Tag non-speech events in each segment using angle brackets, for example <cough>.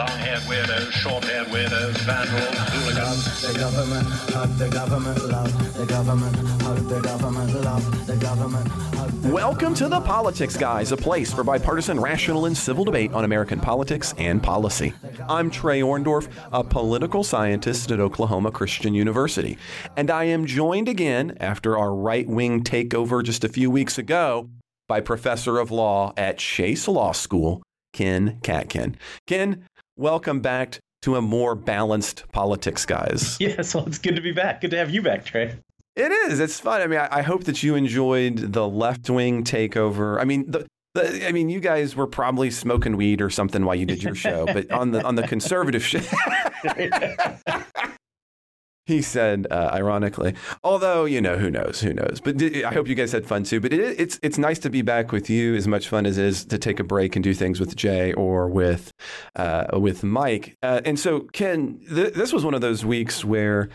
long-haired weirdos, short-haired weirdos, vandals, hooligans. The government, hug the government, love the government, hug the government, love the government. Welcome to the Politics Guys, a place for bipartisan, rational, and civil debate on American politics and policy. I'm Trey Orndorff, a political scientist at Oklahoma Christian University, and I am joined again after our right wing takeover just a few weeks ago by Professor of Law at Chase Law School, Ken Katkin. Ken, welcome back to a more balanced Politics Guys. <laughs> Yes, well, it's good to be back. Good to have you back, Trey. It is. It's fun. I mean, I, I hope that you enjoyed the left wing takeover. I mean, the, the, I mean, you guys were probably smoking weed or something while you did your show, but on the on the <laughs> conservative show, <laughs> he said, uh, ironically. Although you know, who knows? Who knows? But di- I hope you guys had fun too. But it, it's it's nice to be back with you. As much fun as it is to take a break and do things with Jay or with uh, with Mike. Uh, and so, Ken, th- this was one of those weeks where.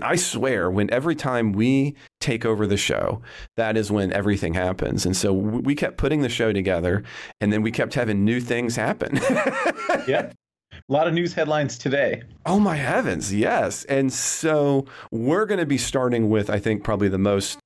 I swear, when every time we take over the show, that is when everything happens. And so we kept putting the show together, and then we kept having new things happen. <laughs> Yeah. A lot of news headlines today. Oh my heavens, yes. And so we're going to be starting with, I think, probably the most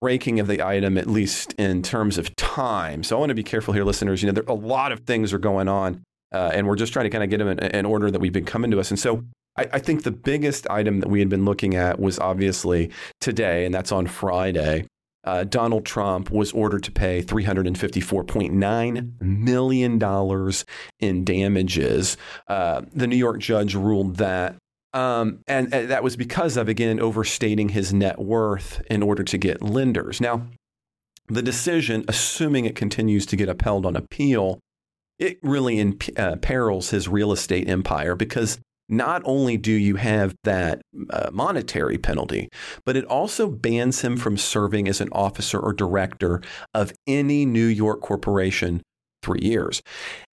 breaking of the item, at least in terms of time. So I want to be careful here, listeners. You know, there, a lot of things are going on, uh, and we're just trying to kind of get them in, in order that we've been coming to us. And so I, I think the biggest item that we had been looking at was obviously today, and that's on Friday. Uh, Donald Trump was ordered to pay $354.9 million in damages. Uh, the New York judge ruled that. Um, and, and that was because of, again, overstating his net worth in order to get lenders. Now, the decision, assuming it continues to get upheld on appeal, it really imp- uh, perils his real estate empire because not only do you have that uh, monetary penalty, but it also bans him from serving as an officer or director of any New York corporation three years.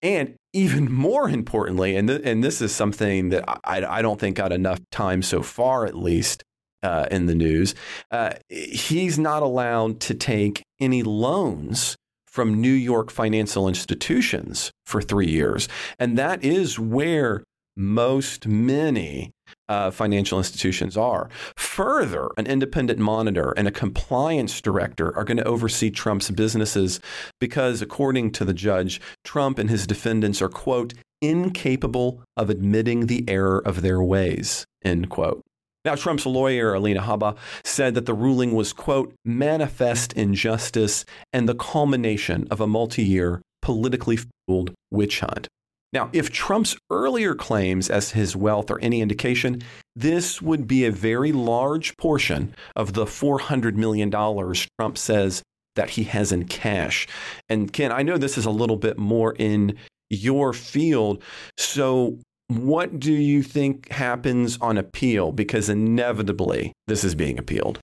And even <laughs> more importantly, and, th- and this is something that I, I don't think got enough time so far, at least. Uh, in the news, uh, he's not allowed to take any loans from New York financial institutions for three years. And that is where most many uh, financial institutions are. Further, an independent monitor and a compliance director are going to oversee Trump's businesses because, according to the judge, Trump and his defendants are, quote, incapable of admitting the error of their ways, end quote. Now, Trump's lawyer, Alina Habba, said that the ruling was, quote, manifest injustice and the culmination of a multi year, politically fueled witch hunt. Now, if Trump's earlier claims as his wealth are any indication, this would be a very large portion of the $400 million Trump says that he has in cash. And Ken, I know this is a little bit more in your field. So, what do you think happens on appeal? Because inevitably, this is being appealed.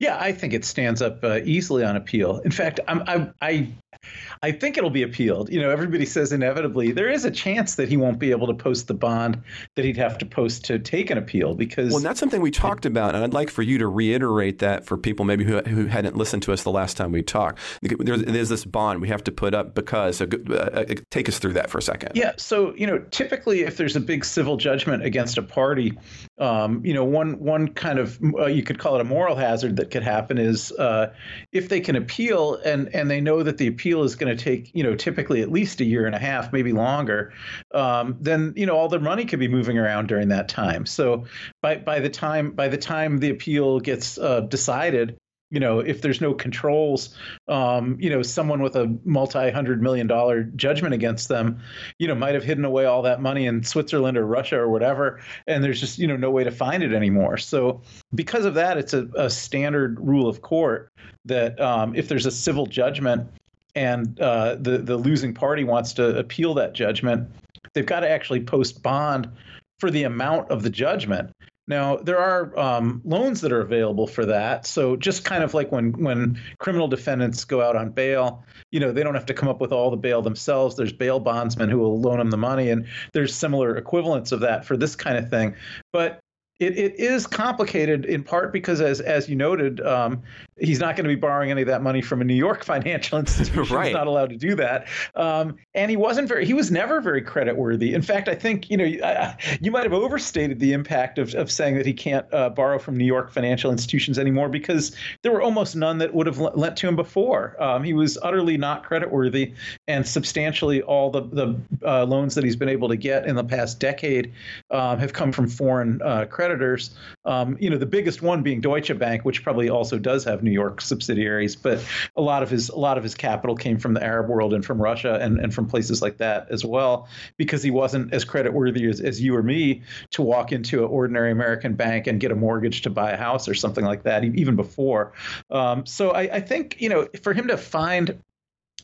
Yeah, I think it stands up uh, easily on appeal. In fact, I'm, I, I, I think it'll be appealed. You know, everybody says inevitably there is a chance that he won't be able to post the bond that he'd have to post to take an appeal because. Well, that's something we talked about, and I'd like for you to reiterate that for people maybe who, who hadn't listened to us the last time we talked. There's, there's this bond we have to put up because. So, uh, take us through that for a second. Yeah. So you know, typically, if there's a big civil judgment against a party, um, you know, one one kind of uh, you could call it a moral hazard that could happen is uh, if they can appeal and and they know that the appeal is going to take you know typically at least a year and a half, maybe longer, um, then you know all their money could be moving around during that time. So by by the time by the time the appeal gets uh, decided, you know, if there's no controls, um, you know, someone with a multi-hundred million dollar judgment against them, you know, might have hidden away all that money in Switzerland or Russia or whatever, and there's just you know no way to find it anymore. So because of that, it's a, a standard rule of court that um, if there's a civil judgment and uh, the the losing party wants to appeal that judgment, they've got to actually post bond for the amount of the judgment. Now there are um, loans that are available for that. So just kind of like when when criminal defendants go out on bail, you know they don't have to come up with all the bail themselves. There's bail bondsmen who will loan them the money, and there's similar equivalents of that for this kind of thing. But it, it is complicated in part because, as as you noted, um, he's not going to be borrowing any of that money from a New York <laughs> financial institution. right. He's not allowed to do that. Um, and he wasn't very. He was never very credit worthy. In fact, I think you know I, you might have overstated the impact of, of saying that he can't uh, borrow from New York financial institutions anymore because there were almost none that would have lent to him before. Um, he was utterly not credit worthy, and substantially all the the uh, loans that he's been able to get in the past decade um, have come from foreign uh, creditors. Um, you know, the biggest one being Deutsche Bank, which probably also does have New York subsidiaries, but a lot of his a lot of his capital came from the Arab world and from Russia and, and from places like that as well, because he wasn't as credit worthy as, as you or me to walk into an ordinary American bank and get a mortgage to buy a house or something like that, even before. Um, so I, I think you know for him to find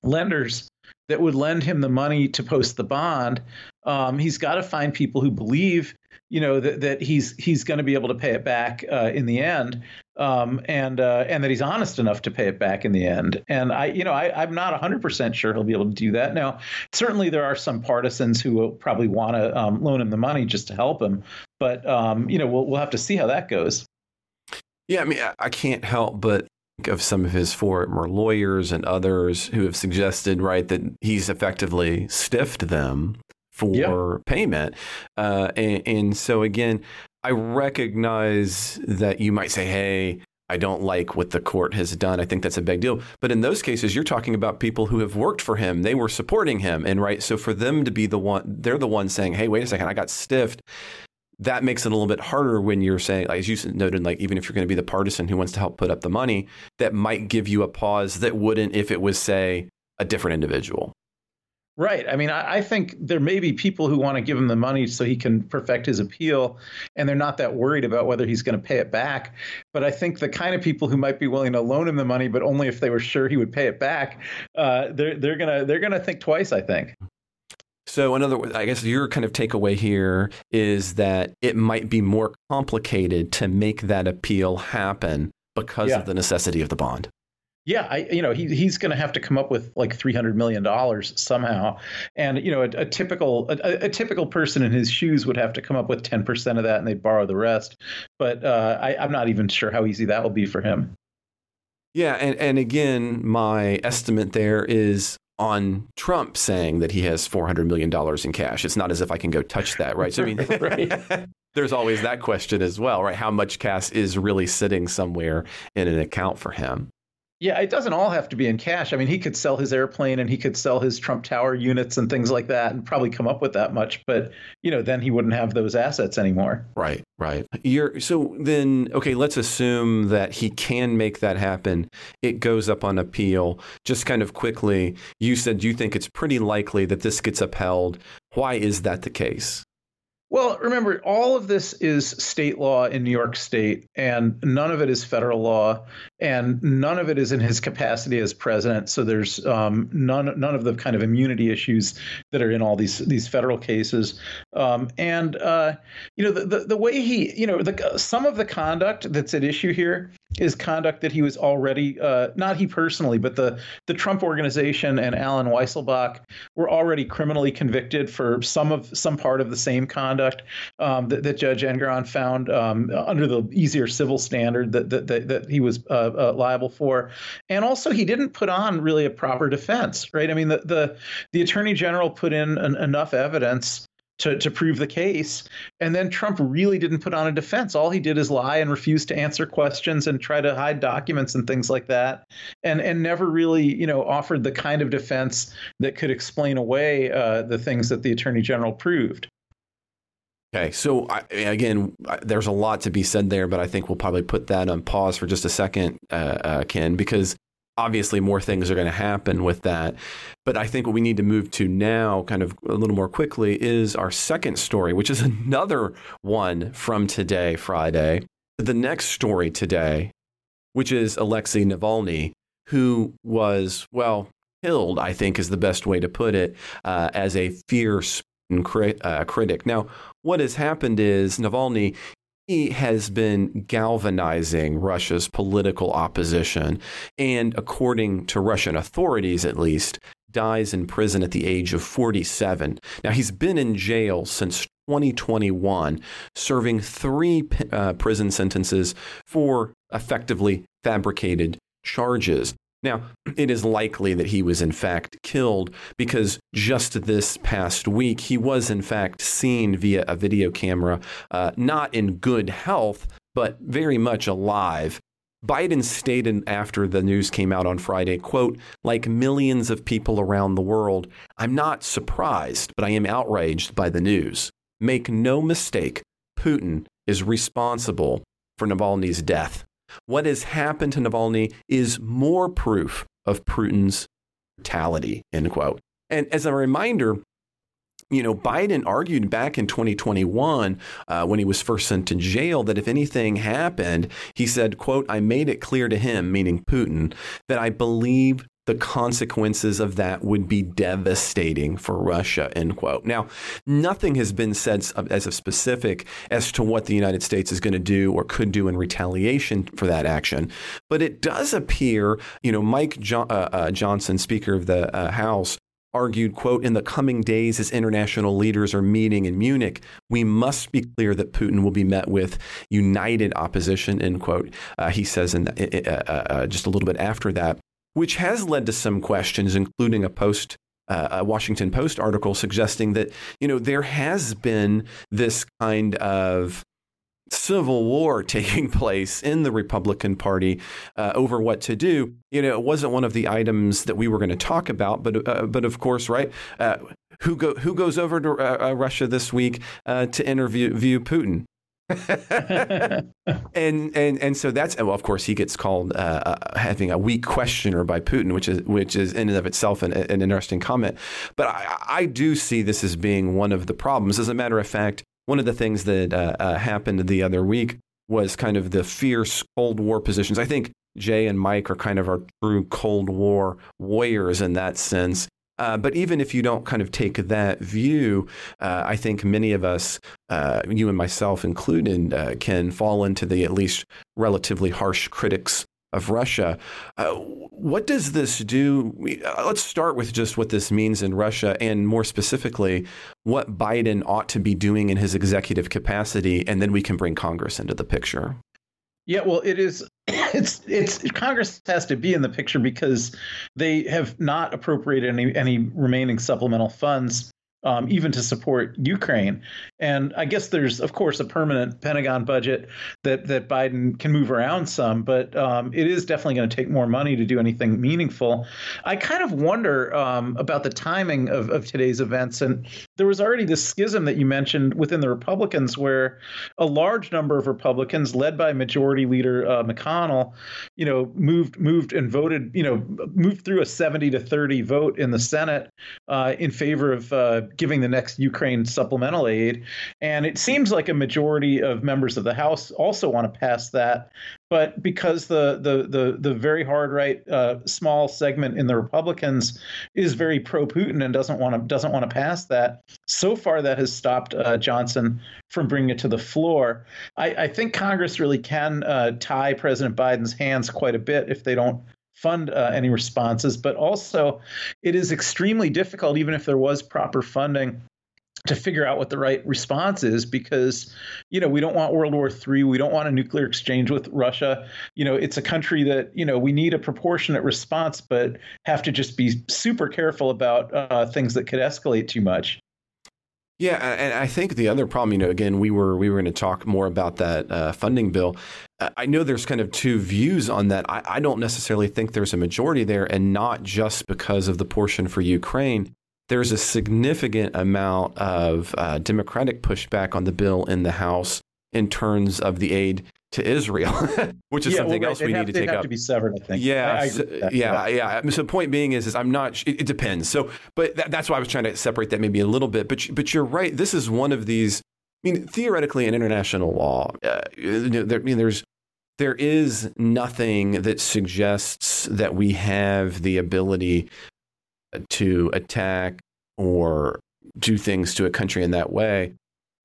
lenders that would lend him the money to post the bond, um, he's got to find people who believe, you know, that, that he's he's going to be able to pay it back uh, in the end, um, and uh, and that he's honest enough to pay it back in the end. And I, you know, I, I'm not 100% sure he'll be able to do that. Now, certainly there are some partisans who will probably want to um, loan him the money just to help him, but um, you know, we'll we'll have to see how that goes. Yeah, I mean, I can't help but of some of his former lawyers and others who have suggested, right, that he's effectively stiffed them for yeah. payment. Uh, and, and so, again, I recognize that you might say, hey, I don't like what the court has done. I think that's a big deal. But in those cases, you're talking about people who have worked for him. They were supporting him. And right. So for them to be the one, they're the one saying, hey, wait a second, I got stiffed that makes it a little bit harder when you're saying, like, as you noted, like even if you're going to be the partisan who wants to help put up the money, that might give you a pause that wouldn't if it was, say, a different individual. Right. I mean, I, I, think there may be people who want to give him the money so he can perfect his appeal, and they're not that worried about whether he's going to pay it back. But I think the kind of people who might be willing to loan him the money, but only if they were sure he would pay it back, uh, they're they're gonna they're gonna think twice. I think. So, another, I guess your kind of takeaway here is that it might be more complicated to make that appeal happen because yeah. of the necessity of the bond. Yeah, I, you know, he, he's going to have to come up with like three hundred million dollars somehow, and you know, a, a typical a, a, typical person in his shoes would have to come up with ten percent of that, and they'd borrow the rest. But uh, I, I'm not even sure how easy that will be for him. Yeah, and and again, my estimate there is on Trump saying that he has $400 million in cash. It's not as if I can go touch that, right? So, I mean, <laughs> right. <laughs> there's always that question as well, right? How much cash is really sitting somewhere in an account for him? Yeah, it doesn't all have to be in cash. I mean, he could sell his airplane and he could sell his Trump Tower units and things like that and probably come up with that much, but you know, then he wouldn't have those assets anymore. Right, right. You're so then okay, let's assume that he can make that happen. It goes up on appeal. Just kind of quickly, you said you think it's pretty likely that this gets upheld. Why is that the case? Well, remember, all of this is state law in New York State, and none of it is federal law, and none of it is in his capacity as president. So there's um, none none of the kind of immunity issues that are in all these these federal cases. Um, and uh, you know, the, the, the way he, you know, the some of the conduct that's at issue here is conduct that he was already uh, not he personally, but the the Trump organization and Allen Weisselberg were already criminally convicted for some of some part of the same conduct um, that, that, Judge Engoron found um, under the easier civil standard that that, that, that he was uh, uh, liable for, and also he didn't put on really a proper defense, right? I mean, the the, the Attorney General put in an, enough evidence to, to prove the case. And then Trump really didn't put on a defense. All he did is lie and refuse to answer questions and try to hide documents and things like that. And and never really, you know, offered the kind of defense that could explain away uh, the things that the attorney general proved. Okay, so I, again, there's a lot to be said there, but I think we'll probably put that on pause for just a second, uh, uh, Ken, because obviously more things are going to happen with that. But I think what we need to move to now, kind of a little more quickly, is our second story, which is <laughs> another one from today, Friday. The next story today, which is Alexei Navalny, who was, well, killed, I think is the best way to put it, uh, as a fierce uh, critic. Now, what has happened is Navalny he has been galvanizing Russia's political opposition, and according to Russian authorities at least, dies in prison at the age of 47. Now, he's been in jail since 2021, serving three uh, prison sentences for effectively fabricated charges. Now, it is likely that he was in fact killed because just this past week he was in fact seen via a video camera, uh, not in good health, but very much alive. Biden stated after the news came out on Friday, quote, like millions of people around the world, I'm not surprised, but I am outraged by the news. Make no mistake, Putin is responsible for Navalny's death. What has happened to Navalny is more proof of Putin's brutality, end quote. And as a reminder, you know, Biden argued back in 2021 uh, when he was first sent to jail that if anything happened, he said, quote, I made it clear to him, meaning Putin, that I believe the consequences of that would be devastating for Russia, end quote. Now, nothing has been said as a specific as to what the United States is going to do or could do in retaliation for that action. But it does appear, you know, Mike jo- uh, uh, Johnson, Speaker of the uh, House, argued, quote, in the coming days as international leaders are meeting in Munich, we must be clear that Putin will be met with united opposition, end quote. Uh, he says in the, uh, uh, uh, just a little bit after that, which has led to some questions, including a post uh, a Washington Post article suggesting that you know there has been this kind of civil war <laughs> taking place in the Republican Party uh, over what to do. You know, it wasn't one of the items that we were going to talk about, but uh, but of course, right? Uh, who go who goes over to uh, uh, Russia this week to interview view Putin? <laughs> and and and so that's well, of course, he gets called having a weak questioner by Putin, which is which is in and of itself an, an interesting comment. But I, I do see this as being one of the problems. As a matter of fact, one of the things that uh, uh, happened the other week was kind of the fierce Cold War positions. I think Jay and Mike are kind of our true Cold War warriors in that sense. Uh, but even if you don't kind of take that view, uh, I think many of us, uh, you and myself included, uh, can fall into the at least relatively harsh critics of Russia. Uh, what does this do? Uh, let's start with just what this means in Russia, and more specifically, what Biden ought to be doing in his executive capacity, and then we can bring Congress into the picture. Yeah, well, it is. <coughs> It's it's Congress has to be in the picture because they have not appropriated any any remaining supplemental funds um, even to support Ukraine. And I guess there's, of course, a permanent Pentagon budget that that Biden can move around some, but um, it is definitely going to take more money to do anything meaningful. I kind of wonder um, about the timing of, of today's events. And there was already this schism that you mentioned within the Republicans, where a large number of Republicans, led by Majority Leader uh, McConnell, you know, moved moved and voted, you know, moved through a 70 to 30 vote in the Senate uh, in favor of uh, giving the next Ukraine supplemental aid. And it seems like a majority of members of the House also want to pass that. But because the the the, the very hard right uh, small segment in the Republicans is very pro Putin and doesn't want to doesn't want to pass that, so far that has stopped uh, Johnson from bringing it to the floor. I, I think Congress really can uh, tie President Biden's hands quite a bit if they don't fund uh, any responses, but also it is extremely difficult, even if there was proper funding, to figure out what the right response is because you know we don't want world war iii we don't want a nuclear exchange with russia you know it's a country that you know we need a proportionate response but have to just be super careful about uh, things that could escalate too much yeah, and I think the other problem, you know, again, we were we were going to talk more about that uh, funding bill. I know there's kind of two views on that. I, I, don't necessarily think there's a majority there, and not just because of the portion for Ukraine. There's a significant amount of uh, Democratic pushback on the bill in the House in terms of the aid to Israel, <laughs> which is yeah, something well, right. else we have, need to take have up. to be severed, I think. Yeah, I, I so, yeah, yeah. So the point being is, is I'm not. It, it depends. So, but that, that's why I was trying to separate that maybe a little bit. But but you're right. This is one of these. I mean, theoretically, in international law, uh, there, I mean, there's there is nothing that suggests that we have the ability to attack or do things to a country in that way.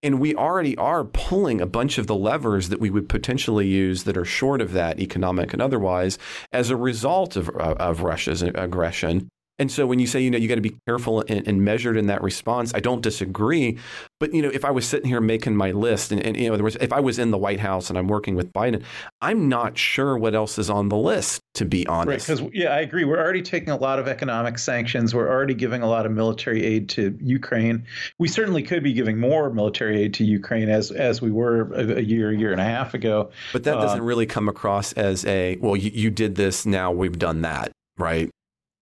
And we already are pulling a bunch of the levers that we would potentially use that are short of that, economic and otherwise, as a result of, of Russia's aggression. And so when you say, you know, you got to be careful and, and, measured in that response, I don't disagree. But, you know, if I was sitting here making my list and, and you know, there was, if I was in the White House and I'm working with Biden, I'm not sure what else is on the list, to be honest. Right. Because, yeah, I agree. We're already taking a lot of economic sanctions. We're already giving a lot of military aid to Ukraine. We certainly could be giving more military aid to Ukraine as, as we were a, a year, year and a half ago. But that doesn't uh, really come across as a, well, you, you did this, now we've done that, right?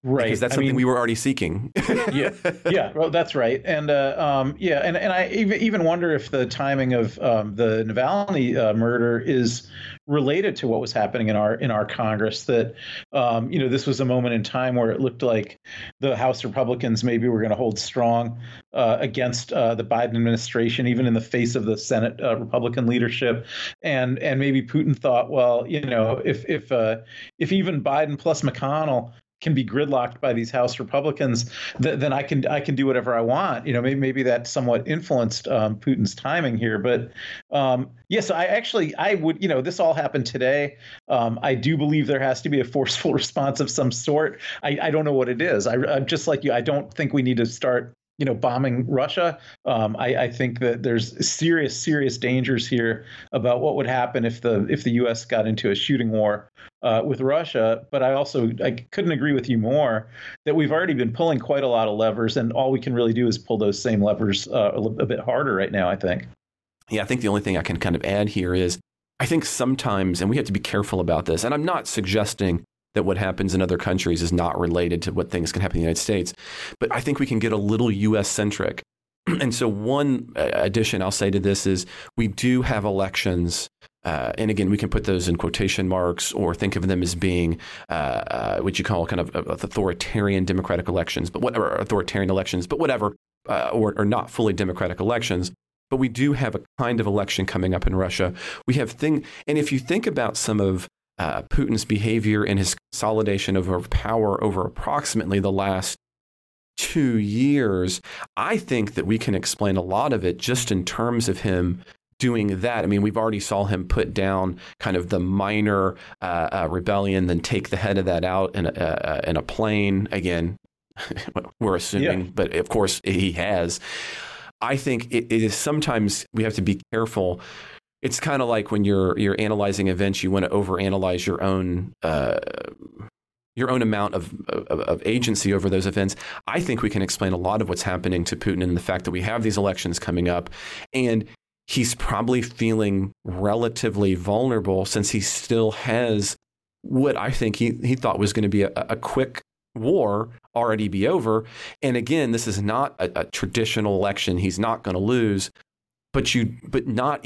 Right. because that's something I mean, we were already seeking. <laughs> Yeah. Yeah. Well that's right. And uh, um, yeah. And, and i even wonder if the timing of um, the navalny uh, murder is related to what was happening in our in our congress that um, you know this was a moment in time where it looked like the house republicans maybe were going to hold strong uh, against uh, the biden administration even in the face of the senate uh, republican leadership. And and maybe putin thought well you know if if uh, if even biden plus mcconnell can be gridlocked by these House Republicans, th- then I can I can do whatever I want. You know, maybe maybe that somewhat influenced um, Putin's timing here. But um, yes, I actually I would you know this all happened today. Um, I do believe there has to be a forceful <laughs> response of some sort. I, I don't know what it is. I, I'm just like you. I don't think we need to start you know, bombing Russia. Um, I, I, think that there's serious, serious dangers here about what would happen if the if the U.S. got into a shooting war uh, with Russia. But I also I couldn't agree with you more that we've already been pulling quite a lot of levers, and all we can really do is pull those same levers uh, a, a bit harder right now. I think. Yeah, I think the only thing I can kind of add here is I think sometimes, and we have to be careful about this, and I'm not suggesting that what happens in other countries is not related to what things can happen in the United States. But I think we can get a little US centric. <clears throat> and so, one uh, addition I'll say to this is we do have elections. Uh, and again, we can put those in quotation marks or think of them as being uh, uh what you call kind of authoritarian democratic elections, but whatever, authoritarian elections, but whatever, uh, or, or not fully democratic elections but we do have a kind of election coming up in Russia. We have thing, and if you think about some of uh, Putin's behavior and his consolidation of power over approximately the last two years, I think that we can explain a lot of it just in terms of him doing that. I mean, we've already saw him put down kind of the minor uh, uh, rebellion, then take the head of that out in a, uh, in a plane. Again, <laughs> we're assuming, yeah. but of course he has. I think it, it is sometimes we have to be careful it's kind of like when you're you're analyzing events, you want to overanalyze your own uh, your own amount of, of, of agency over those events. I think we can explain a lot of what's happening to Putin and the fact that we have these elections coming up, and he's probably feeling relatively vulnerable since he still has what I think he he thought was going to be a, a quick war already be over. And again, this is not a, a traditional election. He's not going to lose but you but not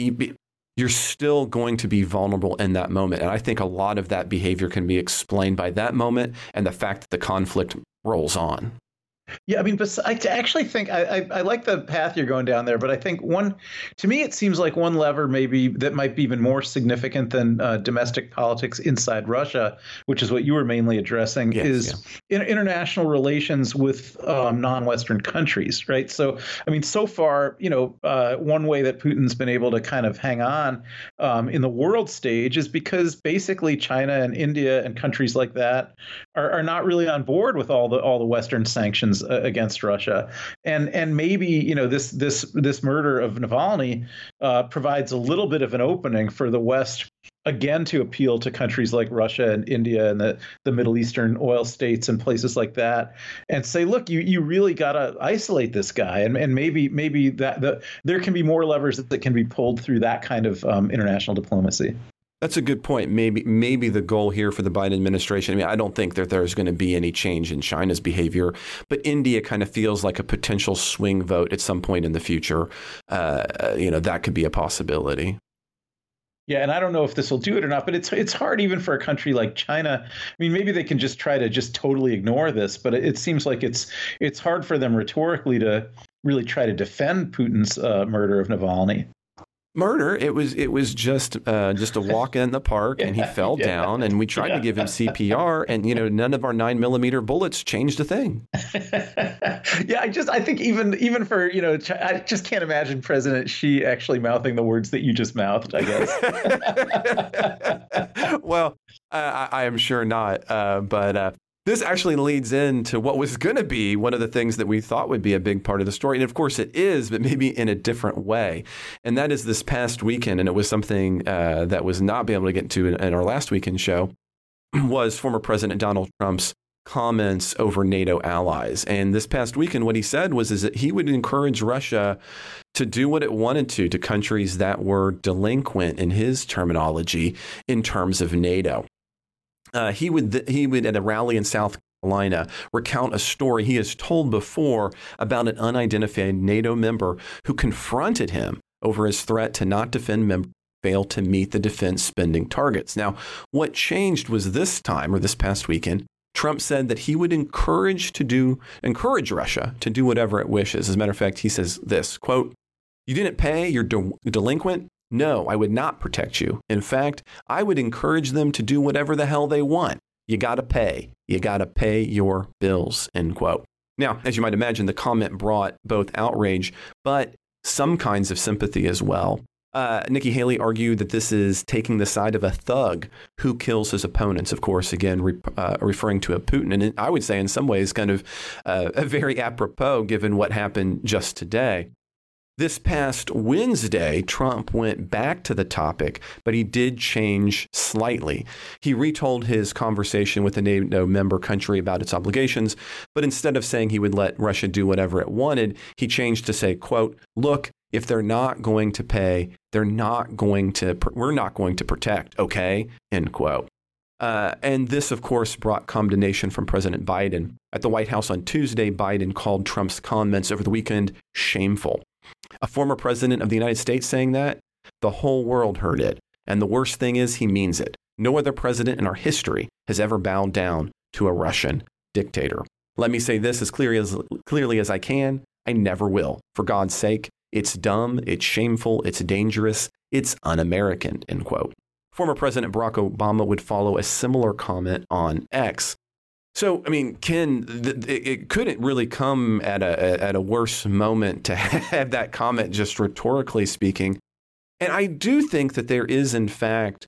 you're still going to be vulnerable in that moment. And I think a lot of that behavior can be explained by that moment and the fact that the conflict rolls on. Yeah, I mean, I actually think I, I, I, like the path you're going down there, but I think one, to me, it seems like one lever maybe that might be even more significant than uh, domestic politics inside Russia, which is what you were mainly addressing, yes, is yeah. in, international relations with um, non-Western countries, right? So, I mean, so far, you know, uh, one way that Putin's been able to kind of hang on um, in the world stage is because basically China and India and countries like that are, are not really on board with all the all the Western sanctions uh, against Russia, and and maybe you know this this this murder of Navalny uh, provides a little bit of an opening for the West again to appeal to countries like Russia and India and the, the Middle Eastern oil states and places like that and say look you you really got to isolate this guy. And, and maybe maybe that the, there can be more levers that, that can be pulled through that kind of um, international diplomacy that's a good point. Maybe maybe the goal here for the Biden administration. I mean, I don't think that there's going to be any change in China's behavior, but India kind of feels like a potential swing vote at some point in the future. Uh, you know, that could be a possibility. Yeah, and I don't know if this will do it or not, but it's it's hard even for a country like China. I mean, maybe they can just try to just totally ignore this, but it, it seems like it's it's hard for them rhetorically to really try to defend Putin's uh, murder of Navalny murder. It was it was just uh, just a walk in the park, yeah, and he <laughs> fell yeah. down, and we tried yeah. to give him CPR, and you know none of our nine millimeter bullets changed a thing. <laughs> yeah, I just I think even even for you know I just can't imagine President Xi actually mouthing the words that you just mouthed. I guess. <laughs> well, I, I, am sure not, uh, but. This actually leads into what was going to be one of the things that we thought would be a big part of the story. And of course, it is, but maybe in a different way. And that is this past weekend, and it was something uh, that was not being able to get into in, in our last weekend show, <clears throat> was former President Donald Trump's comments over NATO allies. And this past weekend, what he said was is that he would encourage Russia to do what it wanted to to countries that were delinquent in his terminology in terms of NATO. Uh, he would he would at a rally in South Carolina recount a story he has told before about an unidentified NATO member who confronted him over his threat to not defend mem- fail to meet the defense spending targets. Now, what changed was this time or this past weekend, Trump said that he would encourage to do encourage Russia to do whatever it wishes. As a matter of fact, he says this quote, "You didn't pay, you're de- delinquent. No, I would not protect you. In fact, I would encourage them to do whatever the hell they want. You got to pay. You got to pay your bills, end quote. Now, as you might imagine, the comment brought both outrage, but some kinds of sympathy as well. Uh, Nikki Haley argued that this is taking the side of a thug who kills his opponents. Of course, again, re- uh, referring to a Putin. And I would say, in some ways, kind of uh, <laughs> very apropos given what happened just today. This past Wednesday, Trump went back to the topic, but he did change slightly. He retold his conversation with the NATO member country about its obligations, but instead of saying he would let Russia do whatever it wanted, he changed to say, quote, look, if they're not going to pay, they're not going to, we're not going to protect, okay? End quote. Uh, and this, of course, brought condemnation from President Biden. At the White House on Tuesday, Biden called Trump's comments over the weekend shameful. A former president of the United States saying that, the whole world heard it. And the worst thing is, he means it. No other president in our history has ever bowed down to a Russian dictator. Let me say this as clearly as, clearly as I can I never will. For God's sake, it's dumb, it's shameful, it's dangerous, it's un American, end quote. Former President Barack Obama would follow a similar comment on X. So, I mean, Ken, th- it couldn't really come at a at a worse moment to <laughs> have that comment, just rhetorically speaking. And I do think that there is, in fact,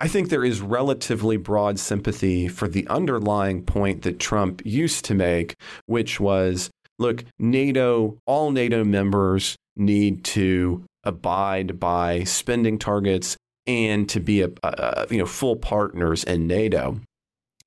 I think there is relatively broad sympathy for the underlying point that Trump used to make, which was, look, NATO, all NATO members need to abide by spending targets and to be a, a you know full partners in NATO.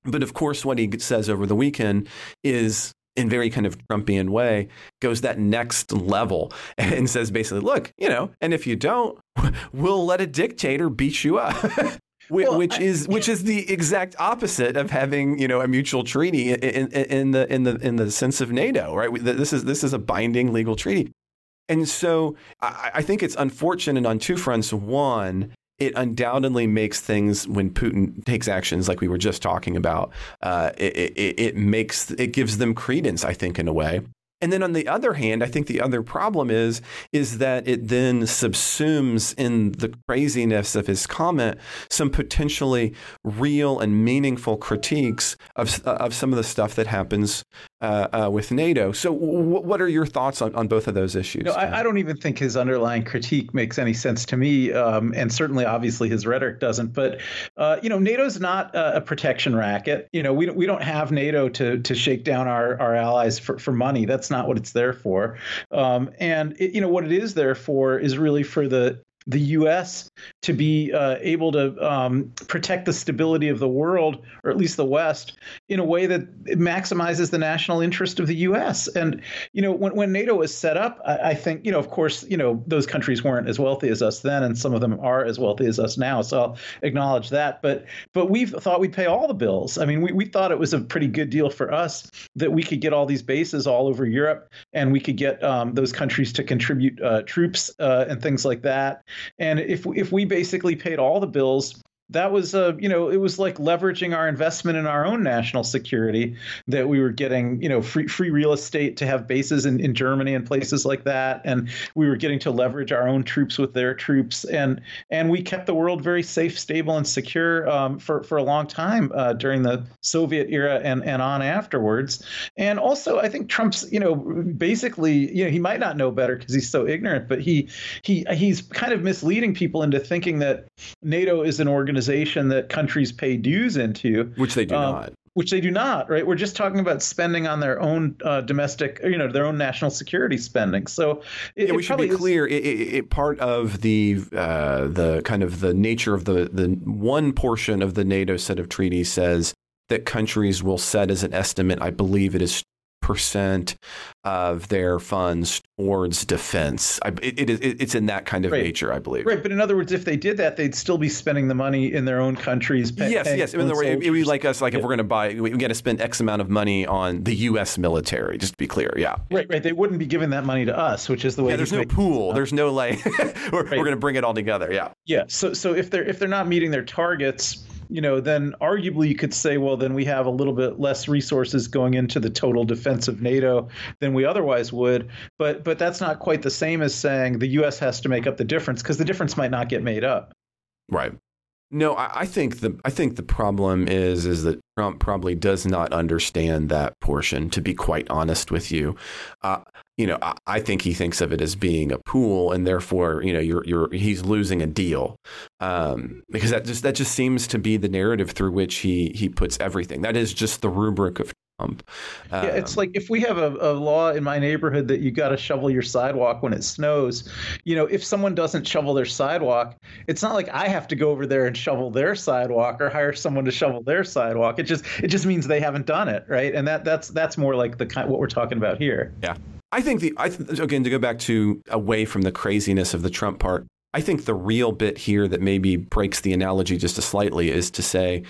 But of course, what he says over the weekend is in very kind of Trumpian way, goes that next level <laughs> and says basically, look, you know, and if you don't, <laughs> we'll let a dictator beat you up. <laughs> Well, which I, is which is the exact opposite of having you know a mutual treaty in, in, in, the in the in the sense of NATO, right? This is this is a binding legal treaty, and so I, I think it's unfortunate on two fronts. One, it undoubtedly makes things when Putin takes actions like we were just talking about. Uh, it, it, it makes it gives them credence, I think, in a way. And then on the other hand, I think the other problem is is that it then subsumes in the craziness of his comment some potentially real and meaningful critiques of of some of the stuff that happens uh, uh, with NATO. So, w- what are your thoughts on, on both of those issues? No, I, I, don't even think his underlying critique makes any sense to me, um, and certainly, obviously, his rhetoric doesn't. But uh, you know, NATO's not a, a, protection racket. You know, we we don't have NATO to to shake down our our allies for, for money. That's not what it's there for. Um, and it, you know, what it is there for is really for the the U.S. to be uh, able to um, protect the stability of the world, or at least the West, in a way that maximizes the national interest of the U.S. And you know, when, when NATO was set up, I, I, think you know, of course, you know, those countries weren't as wealthy as us then, and some of them are as wealthy as us now. So I'll acknowledge that. But but we thought we'd pay all the bills. I mean, we, we thought it was a pretty good deal for us that we could get all these bases all over Europe, and we could get um, those countries to contribute uh, troops uh, and things like that. And if if we basically paid all the bills that was uh, you know it was like leveraging our investment in our own national security that we were getting you know free free real estate to have bases in, in Germany and places like that. And we were getting to leverage our own troops with their troops. And and we kept the world very safe stable and secure um, for for a long time uh, during the Soviet era and and on afterwards. And also I think Trump's you know basically you know he might not know better because he's so ignorant but he he he's kind of misleading people into thinking that NATO is an organization organization that countries pay dues into, which they do um, not which they do not, right? We're just talking about spending on their own uh, domestic, you know, their own national security spending. So it, yeah, we should be clear. It, it, part of the uh, the kind of the nature of the the one portion of the NATO set of treaties says that countries will set as an estimate. I believe it is percent of their funds towards defense. I, it, it, it's in that kind of right. nature, I believe. Right, but in other words, if they did that, they'd still be spending the money in their own countries. Pay, yes, yes. In the way, it would be like us. Like yeah. if we're going to buy, we, we got to spend X amount of money on the U.S. military. Just to be clear, yeah. Right, right. They wouldn't be giving that money to us, which is the way. Yeah, there's no pool. There's no like. <laughs> we're, right. we're going to bring it all together. Yeah. Yeah. So so if they're if they're not meeting their targets you know, then arguably you could say, well, then we have a little bit less resources going into the total defense of NATO than we otherwise would. But but that's not quite the same as saying the U.S. has to make up the difference because the difference might not get made up. Right. No, I, I, think the I think the problem is is that Trump probably does not understand that portion. To be quite honest with you, uh, you know, I, I, think he thinks of it as being a pool, and therefore, you know, you're you're he's losing a deal um, because that just that just seems to be the narrative through which he he puts everything. That is just the rubric of Trump. Um, yeah, it's like if we have a, a law in my neighborhood that you got to shovel your sidewalk when it snows, you know, if someone doesn't shovel their sidewalk, it's not like I have to go over there and shovel their sidewalk or hire someone to shovel their sidewalk. It just it just means they haven't done it, right? And that that's that's more like the kind what we're talking about here. Yeah. I think the I again to go back to away from the craziness of the Trump part. I think the real bit here that maybe breaks the analogy just a slightly is to say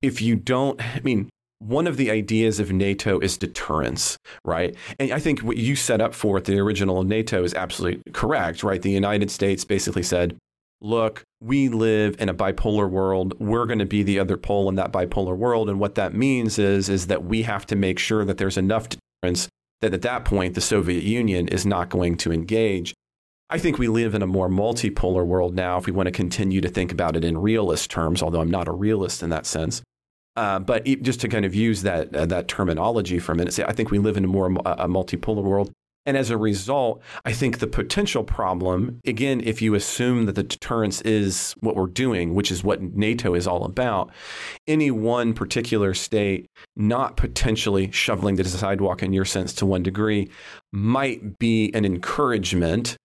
if you don't I mean one of the ideas of NATO is deterrence, right? And I think what you set up for at the original NATO is absolutely correct, right? The United States basically said, look, we live in a bipolar world. We're going to be the other pole in that bipolar world. And what that means is, is that we have to make sure that there's enough deterrence that at that point, the Soviet Union is not going to engage. I think we live in a more multipolar world now if we want to continue to think about it in realist terms, although I'm not a realist in that sense. Uh, but just to kind of use that uh, that terminology for a minute, say I think we live in a more a multipolar world, and as a result, I think the potential problem, again, if you assume that the deterrence is what we're doing, which is what NATO is all about, any one particular state not potentially shoveling the sidewalk in your sense to one degree might be an encouragement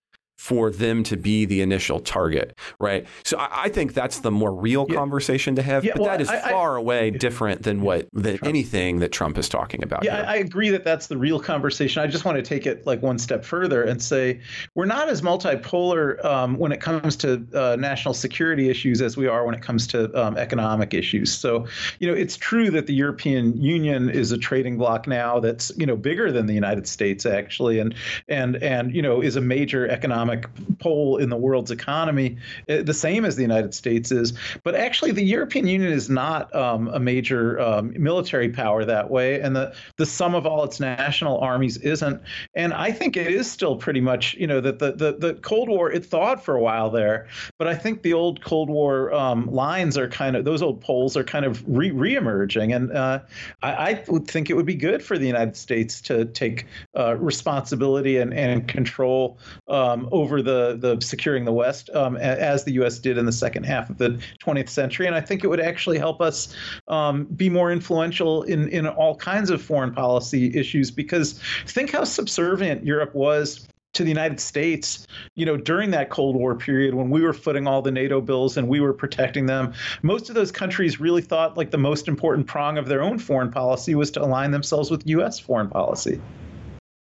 for them to be the initial target, right? So I, I think that's the more real yeah. conversation to have, yeah, but well, that is I, far I, away different than what than anything that Trump is talking about. Yeah, I agree that that's the real conversation. I just want to take it like one step further and say we're not as multipolar um, when it comes to uh, national security issues as we are when it comes to um, economic issues. So, you know, it's true that the European Union is a trading bloc now that's you know bigger than the United States actually, and and and you know is a major economic economic pole in the world's economy, eh, the same as the United States is. But actually, the European Union is not um, a major um, military power that way, and the the sum of all its national armies isn't. And I think it is still pretty much, you know, that the the, the Cold War it thawed for a while there, but I think the old Cold War um, lines are kind of those old poles are kind of re reemerging, and uh, I, I, would think it would be good for the United States to take uh, responsibility and and control um, over the the securing the West um, as the U.S. did in the second half of the 20th century, and I think it would actually help us um, be more influential in in all kinds of foreign policy issues. Because think how subservient Europe was to the United States, you know, during that Cold War period when we were footing all the NATO bills and we were protecting them, most of those countries really thought like the most important prong of their own foreign policy was to align themselves with U.S. foreign policy.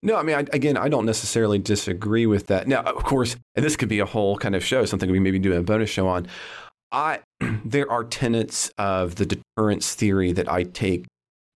No, I mean, I, again, I don't necessarily disagree with that. Now, of course, and this could be a whole kind of show, something we maybe do a bonus show on. I <clears throat> there are tenets of the deterrence theory that I take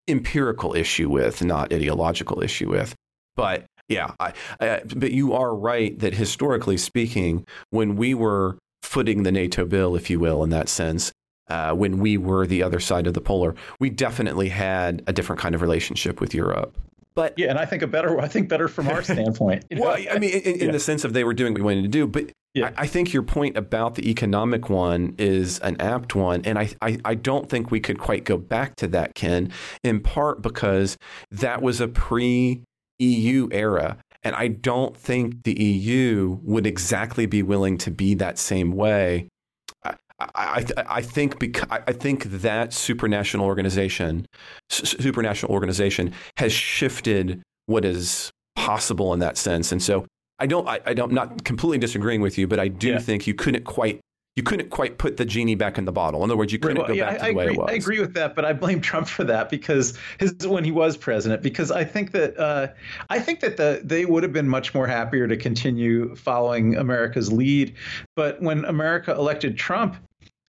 empirical issue with, not ideological issue with. But yeah, I, I, but you are right that historically speaking, when we were footing the NATO bill, if you will, in that sense, uh, when we were the other side of the polar, we definitely had a different kind of relationship with Europe. But yeah, and I think a better, I think better from our <laughs> standpoint. You know? Well, I mean, in, in yeah. the sense of they were doing what we wanted to do, but yeah. I, I, think your point about the economic one is an apt one, and I, I, I don't think we could quite go back to that, Ken. In part because that was a pre EU era, and I don't think the EU would exactly be willing to be that same way I, I think because I think that supranational organization, supranational organization, has shifted what is possible in that sense, and so I don't I, I don't not completely disagreeing with you, but I do yeah. think you couldn't quite you couldn't quite put the genie back in the bottle. In other words, you couldn't well, go yeah, back to I, the way agree, it was. I agree with that, but I blame <laughs> Trump for that because his when he was president. Because I think that uh, I think that the they would have been much more happier to continue following America's lead. But when America elected Trump,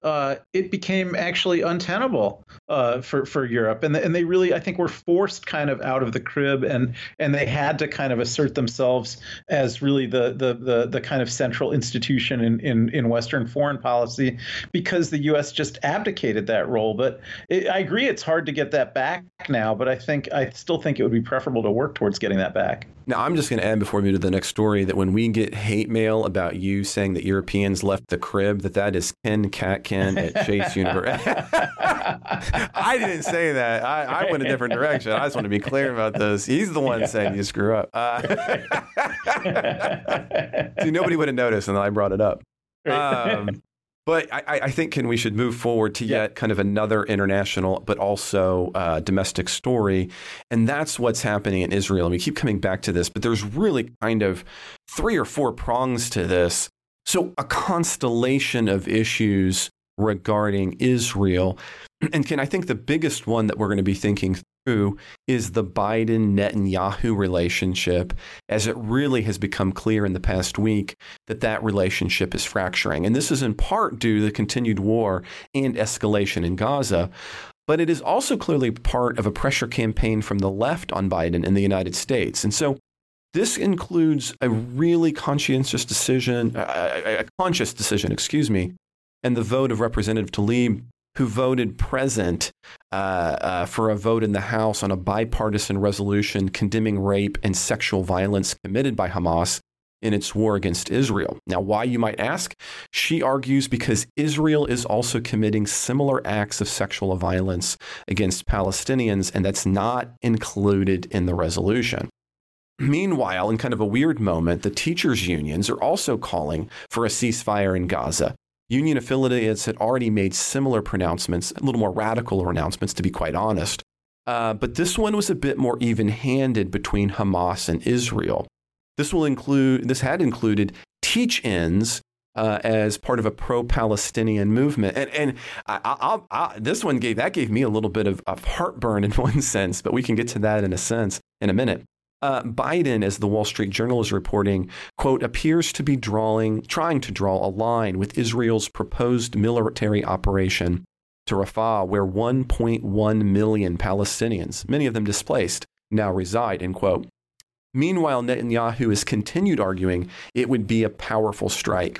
uh, it became actually untenable uh, for for Europe, and and they really I think were forced kind of out of the crib, and and they had to kind of assert themselves as really the the the, the kind of central institution in, in in Western foreign policy because the U.S. just abdicated that role. But it, I agree, it's hard to get that back now, but I think I still think it would be preferable to work towards getting that back. Now, I'm just going to add before we move to the next story that when we get hate mail about you saying that Europeans left the crib, that that is Ken Katkin at Chase University. <laughs> I didn't say that. I, I, went a different direction. I just want to be clear about this. He's the one saying you screw up. Uh, <laughs> see, nobody would have noticed, and I brought it up. Um, but I, I, think Ken, we should move forward to yet kind of another international, but also uh, domestic story, and that's what's happening in Israel. And we keep coming back to this, but there's really kind of three or four prongs to this. So a constellation of issues regarding Israel, <clears throat> and Ken, I think the biggest one that we're going to be thinking through is the Biden Netanyahu relationship, as it really has become clear in the past week that that relationship is fracturing. And this is in part due to the continued war and escalation in Gaza. But it is also clearly part of a pressure campaign from the left on Biden in the United States. And so this includes a really conscientious decision, a, a conscious decision, excuse me, and the vote of Representative Tlaib who voted present uh, uh, for a vote in the House on a bipartisan resolution condemning rape and sexual violence committed by Hamas in its war against Israel. Now, why, you might ask? She argues because Israel is also committing similar acts of sexual violence against Palestinians, and that's not included in the resolution. Meanwhile, in kind of a weird moment, the teachers' unions are also calling for a ceasefire in Gaza Union affiliates had already made similar pronouncements, a little more radical announcements, to be quite honest. Uh, but this one was a bit more even handed between Hamas and Israel. This will include, this had included teach ins uh, as part of a pro-Palestinian movement, and and I, I, I, this one gave that gave me a little bit of, of heartburn in <laughs> one sense, but we can get to that in a sense in a minute. Uh, Biden, as the Wall Street Journal is reporting, quote, appears to be drawing, trying to draw a line with Israel's proposed military operation to Rafah, where 1.1 million Palestinians, many of them displaced, now reside, end quote. Meanwhile, Netanyahu has continued arguing it would be a powerful strike.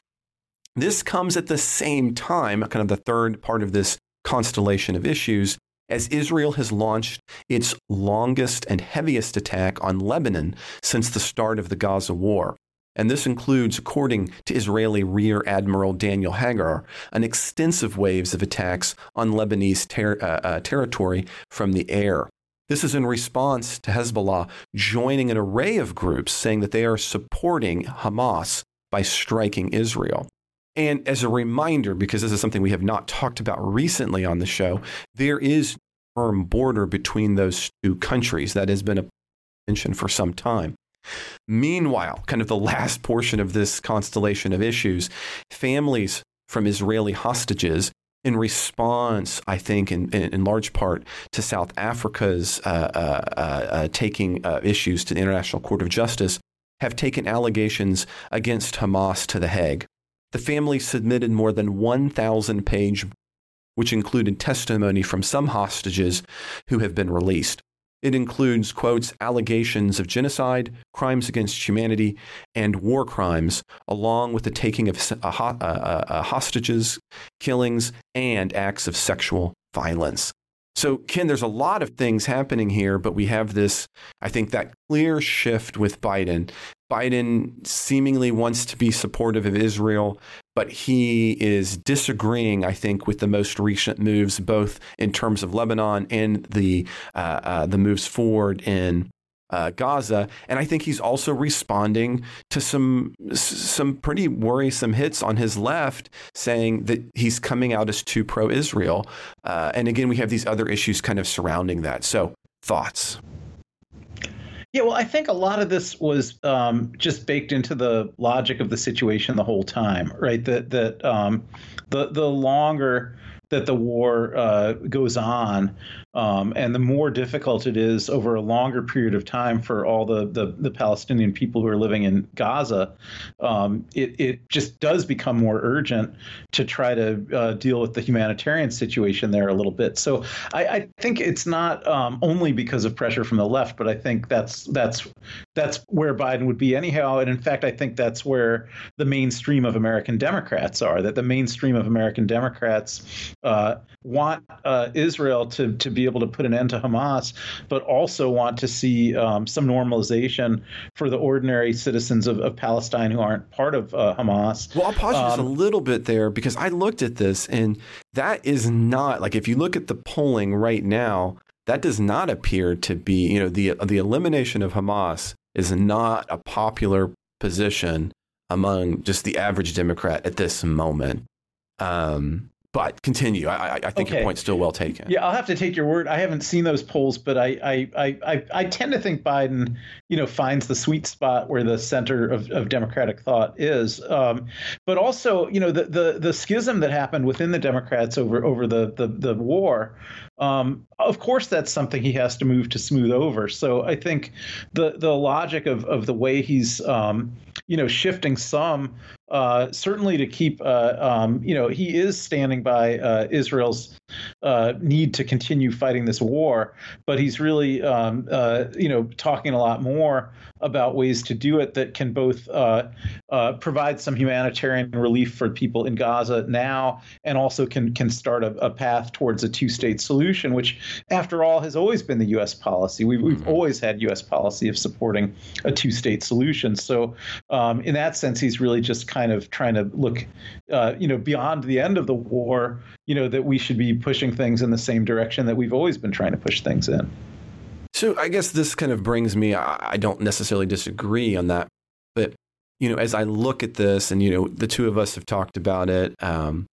This comes at the same time, kind of the third part of this constellation of issues, as Israel has launched its longest and heaviest attack on Lebanon since the start of the Gaza war. And this includes, according to Israeli Rear Admiral Daniel Hagari, an extensive waves of attacks on Lebanese ter- uh, uh, territory from the air. This is in response to Hezbollah joining an array of groups saying that they are supporting Hamas by striking Israel. And as a reminder, because this is something we have not talked about recently on the show, there is a firm border between those two countries that has been a tension for some time. Meanwhile, kind of the last portion of this constellation of issues, families from Israeli hostages in response, I think, in, in, in, large part to South Africa's uh, uh, uh, uh taking uh, issues to the International Court of Justice, have taken allegations against Hamas to The Hague. The family submitted more than 1,000 page, which included testimony from some hostages who have been released. It includes, quotes, allegations of genocide, crimes against humanity, and war crimes, along with the taking of hostages, killings, and acts of sexual violence. So, Ken, there's a lot of things happening here, but we have this, I think, that clear shift with Biden. Biden seemingly wants to be supportive of Israel, but he is disagreeing, I think, with the most recent moves, both in terms of Lebanon and the uh, uh, the moves forward in uh, Gaza, and I think he's also responding to some some pretty worrisome hits on his left, saying that he's coming out as too pro-Israel. Uh, and again, we have these other issues kind of surrounding that. So, thoughts? Yeah, well, I think a lot of this was um, just baked into the logic of the situation the whole time, right? That that um, the the longer that the war uh, goes on, um, and the more difficult it is over a longer period of time for all the, the, the Palestinian people who are living in Gaza, um, it, it just does become more urgent to try to uh, deal with the humanitarian situation there a little bit. So I, I think it's not um, only because of pressure from the left, but I think that's that's that's where Biden would be anyhow. And in fact, I think that's where the mainstream of American Democrats are. That the mainstream of American Democrats uh, want uh, Israel to to be able to put an end to Hamas, but also want to see um, some normalization for the ordinary citizens of, of Palestine who aren't part of uh, Hamas. Well, I'll pause um, just a um, little bit there because I looked at this, and that is not like if you look at the polling right now, that does not appear to be you know the the elimination of Hamas is not a popular position among just the average Democrat at this moment. Um, but continue. I, I think okay. your point's still well taken. Yeah, I'll have to take your word. I haven't seen those polls, but I, I, I, I, tend to think Biden, you know, finds the sweet spot where the center of, of democratic thought is. Um, but also, you know, the, the the schism that happened within the Democrats over over the the, the war um, of course, that's something he has to move to smooth over. So I think the the logic of of the way he's um, you know shifting some uh, certainly to keep uh, um, you know he is standing by uh, Israel's uh, need to continue fighting this war, but he's really um, uh, you know talking a lot more about ways to do it that can both uh, provide some humanitarian relief for people in Gaza now, and also can can start a, a path towards a two state solution, which after all has always been the U.S. policy. We've, we've mm-hmm. always had U.S. policy of supporting a two state solution. So um, in that sense, he's really just kind of trying to look, uh, you know, beyond the end of the war. You know that we should be pushing things in the same direction that we've always been trying to push things in. So I guess this kind of brings me. I don't necessarily disagree on that, but you know, as I look at this, and you know, the two of us have talked about it um,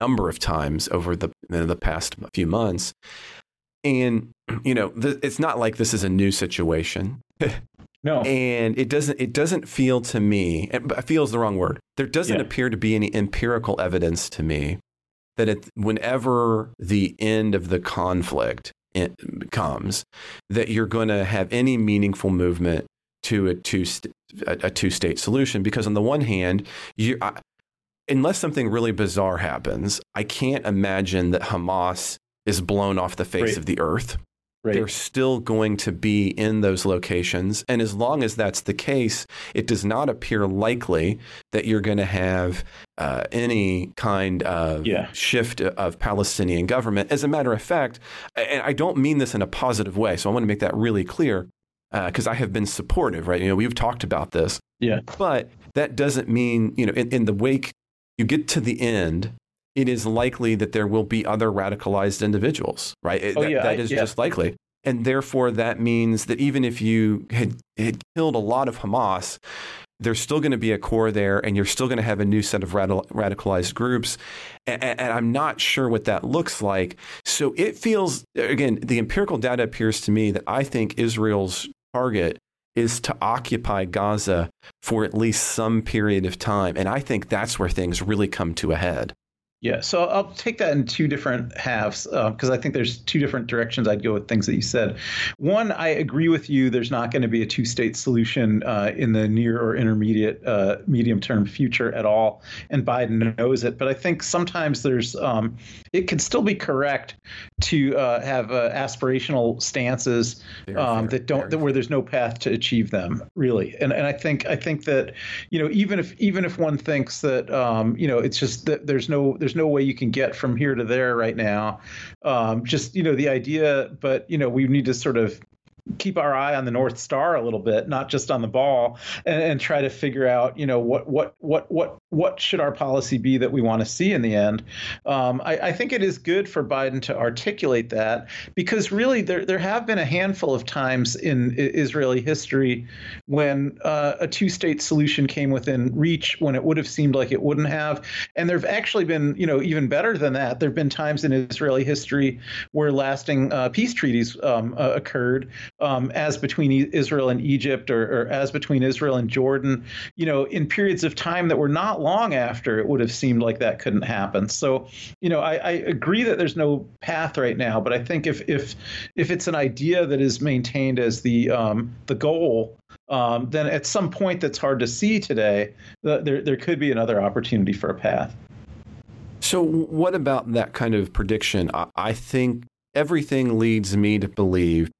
a number of times over the the past few months, and you know, th- it's not like this is a new situation. <laughs> No. And it doesn't it doesn't feel to me, feel is the wrong word. There doesn't yeah. appear to be any empirical evidence to me that it, whenever the end of the conflict comes, that you're going to have any meaningful movement to a two a, a two state solution. Because on the one hand, you I, unless something really bizarre happens, I can't imagine that Hamas is blown off the face right. of the earth. Right. They're still going to be in those locations. And as long as that's the case, it does not appear likely that you're going to have uh, any kind of yeah. shift of Palestinian government. As a matter of fact, and I don't mean this in a positive way, so I want to make that really clear because uh, I have been supportive, right? You know, we've talked about this. Yeah. But that doesn't mean, you know, in, in the wake, you get to the end it is likely that there will be other radicalized individuals, right? Oh, that, yeah, that is yeah. just likely. And therefore, that means that even if you had, had killed a lot of Hamas, there's still going to be a core there, and you're still going to have a new set of radicalized groups. And, and, I'm not sure what that looks like. So it feels, again, the empirical data appears to me that I think Israel's target is to occupy Gaza for at least some period of time. And I think that's where things really come to a head. Yeah, so I'll take that in two different halves because uh, I think there's two different directions I'd go with things that you said. One, I agree with you. There's not going to be a two-state solution uh, in the near or intermediate, uh, medium-term future at all, and Biden knows it. But I think sometimes there's, um, it can still be correct to uh, have uh, aspirational stances um, that don't, that, where there's no path to achieve them, really. And and I think I think that, you know, even if even if one thinks that, um, you know, it's just that there's no there's no way you can get from here to there right now. Um, just you know the idea, but you know we need to sort of keep our eye on the North Star a little bit, not just on the ball, and, and try to figure out, you know, what what what what what should our policy be that we want to see in the end. Um, I, I, think it is good for Biden to articulate that because really there there have been a handful of times in Israeli history when uh, a two-state solution came within reach when it would have seemed like it wouldn't have, and there have actually been, you know, even better than that. There have been times in Israeli history where lasting uh, peace treaties um, uh, occurred um, as between Israel and Egypt or, or, as between Israel and Jordan, you know, in periods of time that were not long after it would have seemed like that couldn't happen. So, you know, I, I agree that there's no path right now, but I think if if if it's an idea that is maintained as the um, the goal, um, then at some point that's hard to see today, there there could be another opportunity for a path. So, what about that kind of prediction? I, I think everything leads me to believe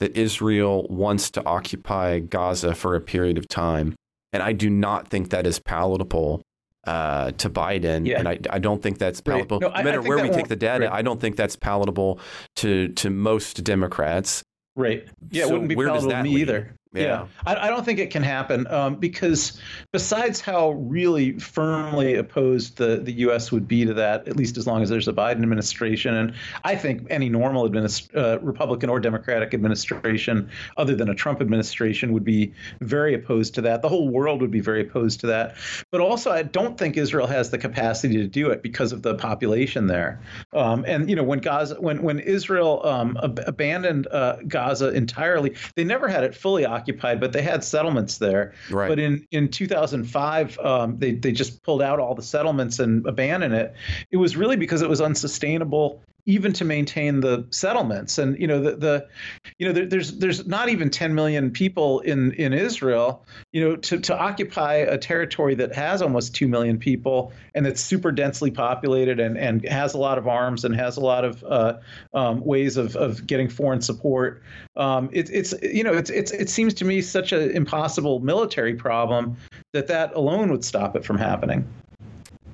that Israel wants to occupy Gaza for a period of time. And I do not think that is palatable uh, to Biden. Yeah. And I, I don't think that's palatable. Right. No, no matter where we take the data, right. I don't think that's palatable to, to most Democrats. Right. Yeah, so it wouldn't be palatable to me lead? either. Yeah, yeah. I, I, don't think it can happen um, because besides how really firmly opposed the, the U.S. would be to that, at least as long as there's a Biden administration, and I think any normal administ- uh, Republican or Democratic administration, other than a Trump administration, would be very opposed to that. The whole world would be very opposed to that. But also, I don't think Israel has the capacity to do it because of the population there. Um, and you know, when Gaza, when when Israel um, ab- abandoned uh, Gaza entirely, they never had it fully occupied occupied, but they had settlements there. Right. But in in 2005, um, they they just pulled out all the settlements and abandoned it. It was really because it was unsustainable even to maintain the settlements. And you know the, the you know there, there's there's not even 10 million people in in Israel. You know to to occupy a territory that has almost 2 million people and that's super densely populated and and has a lot of arms and has a lot of uh, um, ways of of getting foreign support. Um, it, it's you know it's it's it seems to me such an impossible military problem that that alone would stop it from happening.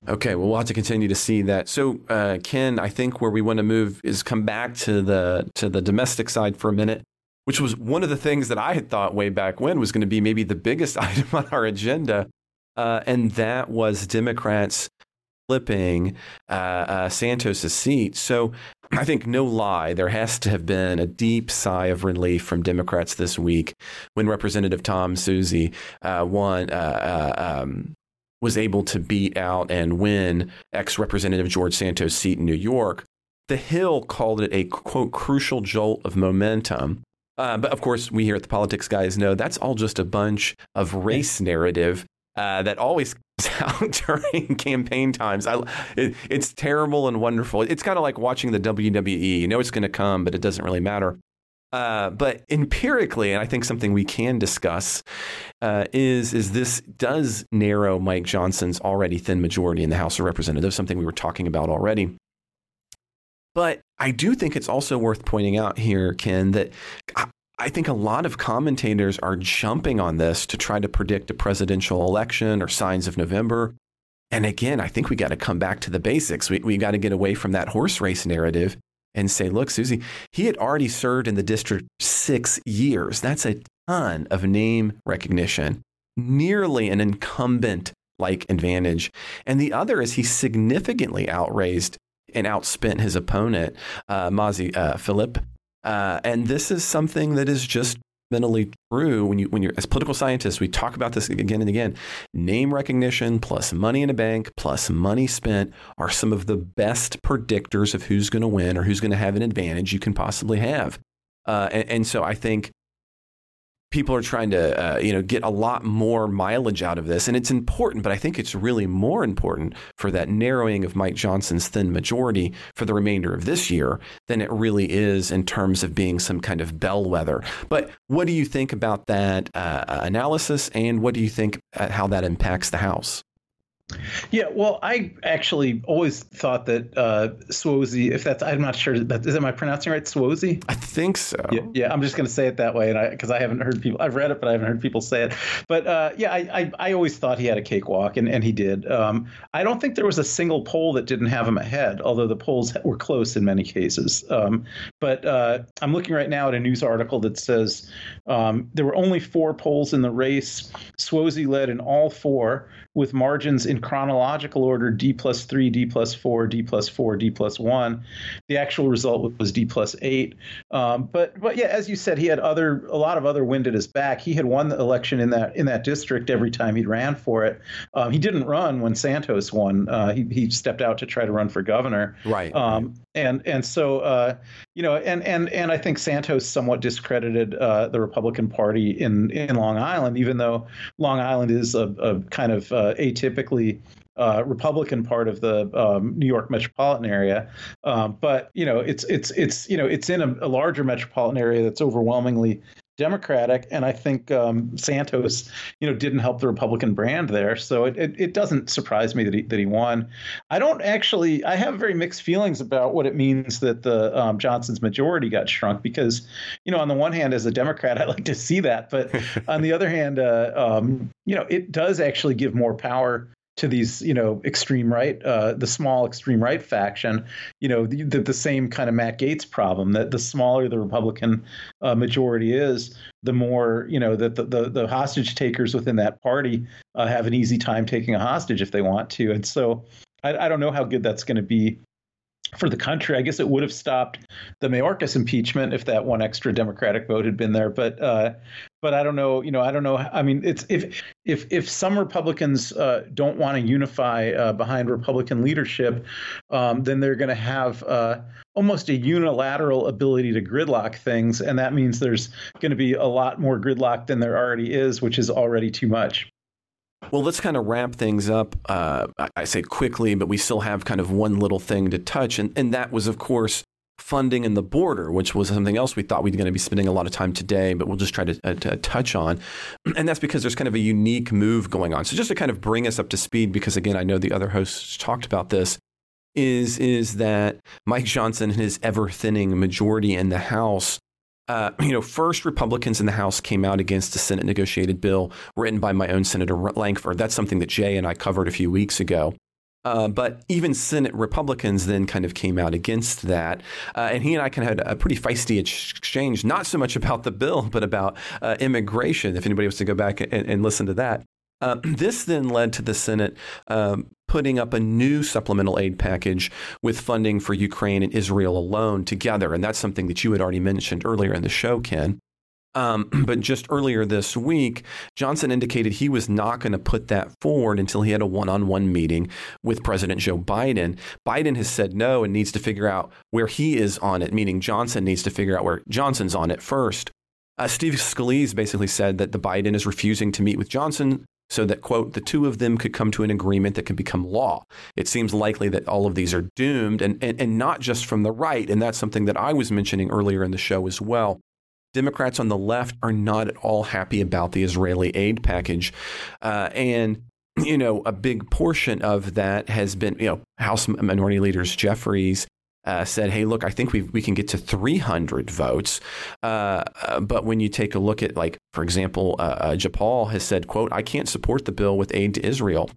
Okay, well, we'll have to continue to see that. So, uh, Ken, I think where we want to move is come back to the to the domestic side for a minute, which was one of the things that I had thought way back when was going to be maybe the biggest <laughs> item on our agenda, uh, and that was Democrats flipping uh, uh Santos' seat. So, I think no lie, there has to have been a deep sigh of relief from Democrats this week when Representative Tom Suozzi uh, won. Uh, um, was able to beat out and win ex Representative George Santos' seat in New York. The Hill called it a quote crucial jolt of momentum. Uh, but of course, we here at the Politics Guys know that's all just a bunch of race narrative uh, that always <laughs> comes out during campaign times. I, it, it's terrible and wonderful. It's kind of like watching the WWE. You know it's going to come, but it doesn't really matter. Uh, but empirically, and I think something we can discuss uh, is is this does narrow Mike Johnson's already thin majority in the House of Representatives, something we were talking about already. But I do think it's also worth pointing out here, Ken, that I think a lot of commentators are jumping on this to try to predict a presidential election or signs of November. And again, I think we got to come back to the basics. We, we got to get away from that horse race narrative and say, look, Suozzi, he had already served in the district six years. That's a ton of name recognition, nearly an incumbent like advantage. And the other is he significantly outraised and outspent his opponent, uh, Mazi uh, Pilip. Uh, and this is something that is just fundamentally true when you when you're as political scientists we talk about this again and again. Name recognition plus money in a bank plus money spent are some of the best predictors of who's going to win or who's going to have an advantage you can possibly have. Uh, and, and, so i think people are trying to uh, you know get a lot more mileage out of this. And it's important but i think it's really more important for that narrowing of mike johnson's thin majority for the remainder of this year than it really is in terms of being some kind of bellwether. But what do you think about that uh, analysis? And what do you think uh, how that impacts the house Yeah, well, I actually always thought that uh, Suozzi, if that's, I'm not sure, that, is, am I pronouncing right? Suozzi? I think so. Yeah, yeah I'm just going to say it that way, and I because I haven't heard people, I've read it, but I haven't heard people say it. But uh, yeah, I, I, I always thought he had a cakewalk, and and he did. Um, I don't think there was a single poll that didn't have him ahead, although the polls were close in many cases. Um, but uh, I'm looking right now at a news article that says um, there were only four polls in the race. Suozzi led in all four with margins in chronological order D plus 3, D plus 4, D plus 4, D plus 1. The actual result was D plus 8. Um, but but yeah, as you said, he had other a lot of other wind at his back. He had won the election in that in that district every time he ran for it. Um, he didn't run when Santos won. Uh, he, he stepped out to try to run for governor. Right. Um, and and so uh, you know, and and and I think Santos somewhat discredited uh, the Republican Party in in Long Island, even though Long Island is a, a kind of uh, atypically uh, Republican part of the um, New York metropolitan area, um, but you know it's it's it's you know it's in a, a, larger metropolitan area that's overwhelmingly Democratic, and I think um, Santos, you know, didn't help the Republican brand there. So it, it, it, doesn't surprise me that he that he won. I don't actually. I have very mixed feelings about what it means that the um, Johnson's majority got shrunk because, you know, on the one hand, as a Democrat, <laughs> I like to see that, but on the other hand, uh, um, you know, it does actually give more power to these, you know, extreme right, uh, the small extreme right faction, you know, the, the, the, same kind of Matt Gaetz problem that the smaller the Republican uh, majority is, the more, you know, that the, the, hostage takers within that party uh, have an easy time taking a hostage if they want to. And so I, I don't know how good that's going to be for the country. I guess it would have stopped the Mayorkas impeachment if that one extra Democratic vote had been there. But uh, but I don't know. You know, I don't know. I mean, it's if if if some Republicans uh, don't want to unify uh, behind Republican leadership, um, then they're going to have uh, almost a unilateral ability to gridlock things, and that means there's going to be a lot more gridlock than there already is, which is already too much. Well, let's kind of wrap things up. Uh, I say quickly, but we still have kind of one little thing to touch, and, and that was, of course, funding in the border, which was something else we thought we were going to be spending a lot of time today, but we'll just try to, uh, to, touch on. <clears throat> And that's because there's kind of a unique move going on. So just to kind of bring us up to speed, because again, I know the other hosts talked about this, is is that Mike Johnson and his ever thinning majority in the House uh, you know, first Republicans in the House came out against a Senate negotiated bill written by my own Senator Lankford. That's something that Jay and I covered a few weeks ago. Uh, but even Senate Republicans then kind of came out against that. Uh, and he and I kind of had a pretty feisty exchange, not so much about the bill, but about uh, immigration, if anybody wants to go back and, and listen to that. Uh, <clears throat> this then led to the Senate um, putting up a new supplemental aid package with funding for Ukraine and Israel alone together. And that's something that you had already mentioned earlier in the show, Ken. Um, <clears throat> but just earlier this week, Johnson indicated he was not going to put that forward until he had a one on one meeting with President Joe Biden. Biden has said no and needs to figure out where he is on it, meaning Johnson needs to figure out where Johnson's on it first. Uh, Steve Scalise basically said that the Biden is refusing to meet with Johnson so that, quote, the two of them could come to an agreement that could become law. It seems likely that all of these are doomed, and, and, and not just from the right. And that's something that I was mentioning earlier in the show as well. Democrats on the left are not at all happy about the Israeli aid package. Uh, and you know, a big portion of that has been, you know, House Minority Leaders Jeffries uh, said, "Hey, look, I think we we can get to 300 votes." Uh, uh, but when you take a look at, like, for example, uh, uh, Jayapal has said, "quote I can't support the bill with aid to Israel."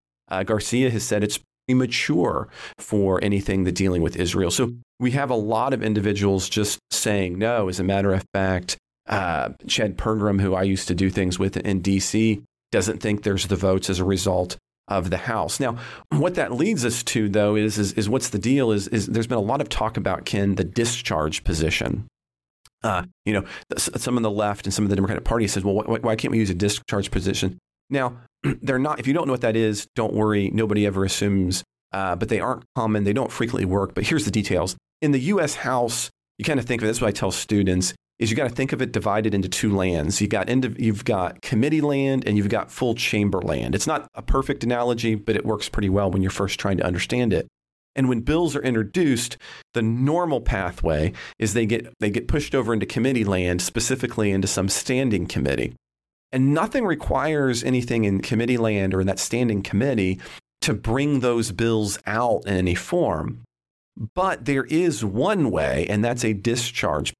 Garcia has said it's premature for anything that dealing with Israel. So we have a lot of individuals just saying no. As a matter of fact, Chad Pergram, who I used to do things with in D.C., doesn't think there's the votes as a result of the House. Now, what that leads us to, though, is, is, is what's the deal? Is, is there's been a lot of talk about Ken the discharge petition. Uh, you know, some of the left and some of the Democratic Party says, well, why, why can't we use a discharge petition? Now, <clears throat> they're not. If you don't know what that is, don't worry. Nobody ever assumes. Uh, but they aren't common. They don't frequently work. But here's the details. In the U.S. House, you kind of think of it. That's what I tell students is you got to think of it divided into two lands. You got you've got committee land and you've got full chamber land. It's not a perfect analogy, but it works pretty well when you're first trying to understand it. And when bills are introduced, the normal pathway is they get they get pushed over into committee land, specifically into some standing committee. And nothing requires anything in committee land or in that standing committee to bring those bills out in any form. But there is one way, and that's a discharge.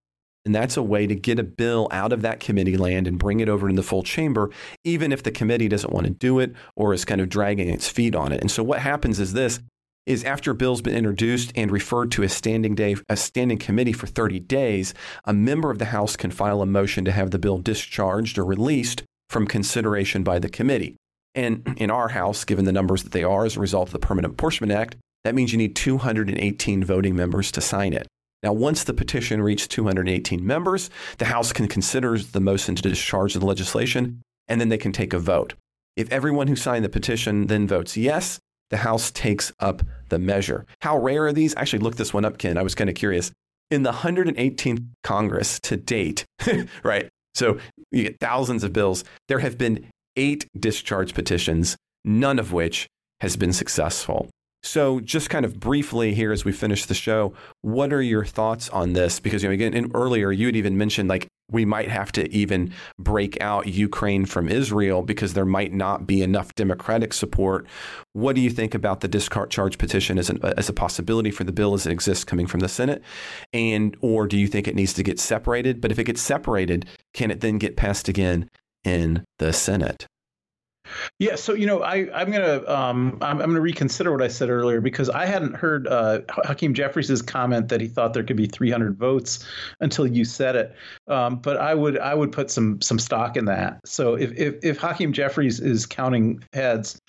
And that's a way to get a bill out of that committee land and bring it over in the full chamber, even if the committee doesn't want to do it or is kind of dragging its feet on it. And so what happens is this is after a bill's been introduced and referred to a standing day a standing committee for 30 days, a member of the House can file a motion to have the bill discharged or released from consideration by the committee. And <clears throat> in our House, given the numbers that they are as a result of the Permanent Apportionment Act, that means you need 218 voting members to sign it. Now, once the petition reaches 218 members, the House can consider the motion to discharge the legislation, and then they can take a vote. If everyone who signed the petition then votes yes, the House takes up the measure. How rare are these? Actually looked this one up, Ken. I was kind of curious. In the 118th Congress to date, <laughs> right? So you get thousands of bills. There have been eight discharge petitions, none of which has been successful. So, just kind of briefly here as we finish the show, what are your thoughts on this? Because, you know, again, earlier you had even mentioned like we might have to even break out Ukraine from Israel because there might not be enough Democratic support. What do you think about the discard charge petition as, an, as a possibility for the bill as it exists coming from the Senate? And, or do you think it needs to get separated? But if it gets separated, can it then get passed again in the Senate? Yeah, so you know, I I'm gonna um I'm, I'm gonna reconsider what I said earlier because I hadn't heard uh, Hakeem Jeffries' comment that he thought there could be 300 votes until you said it. Um, but I would I would put some some stock in that. So if if, if Hakeem Jeffries is counting heads,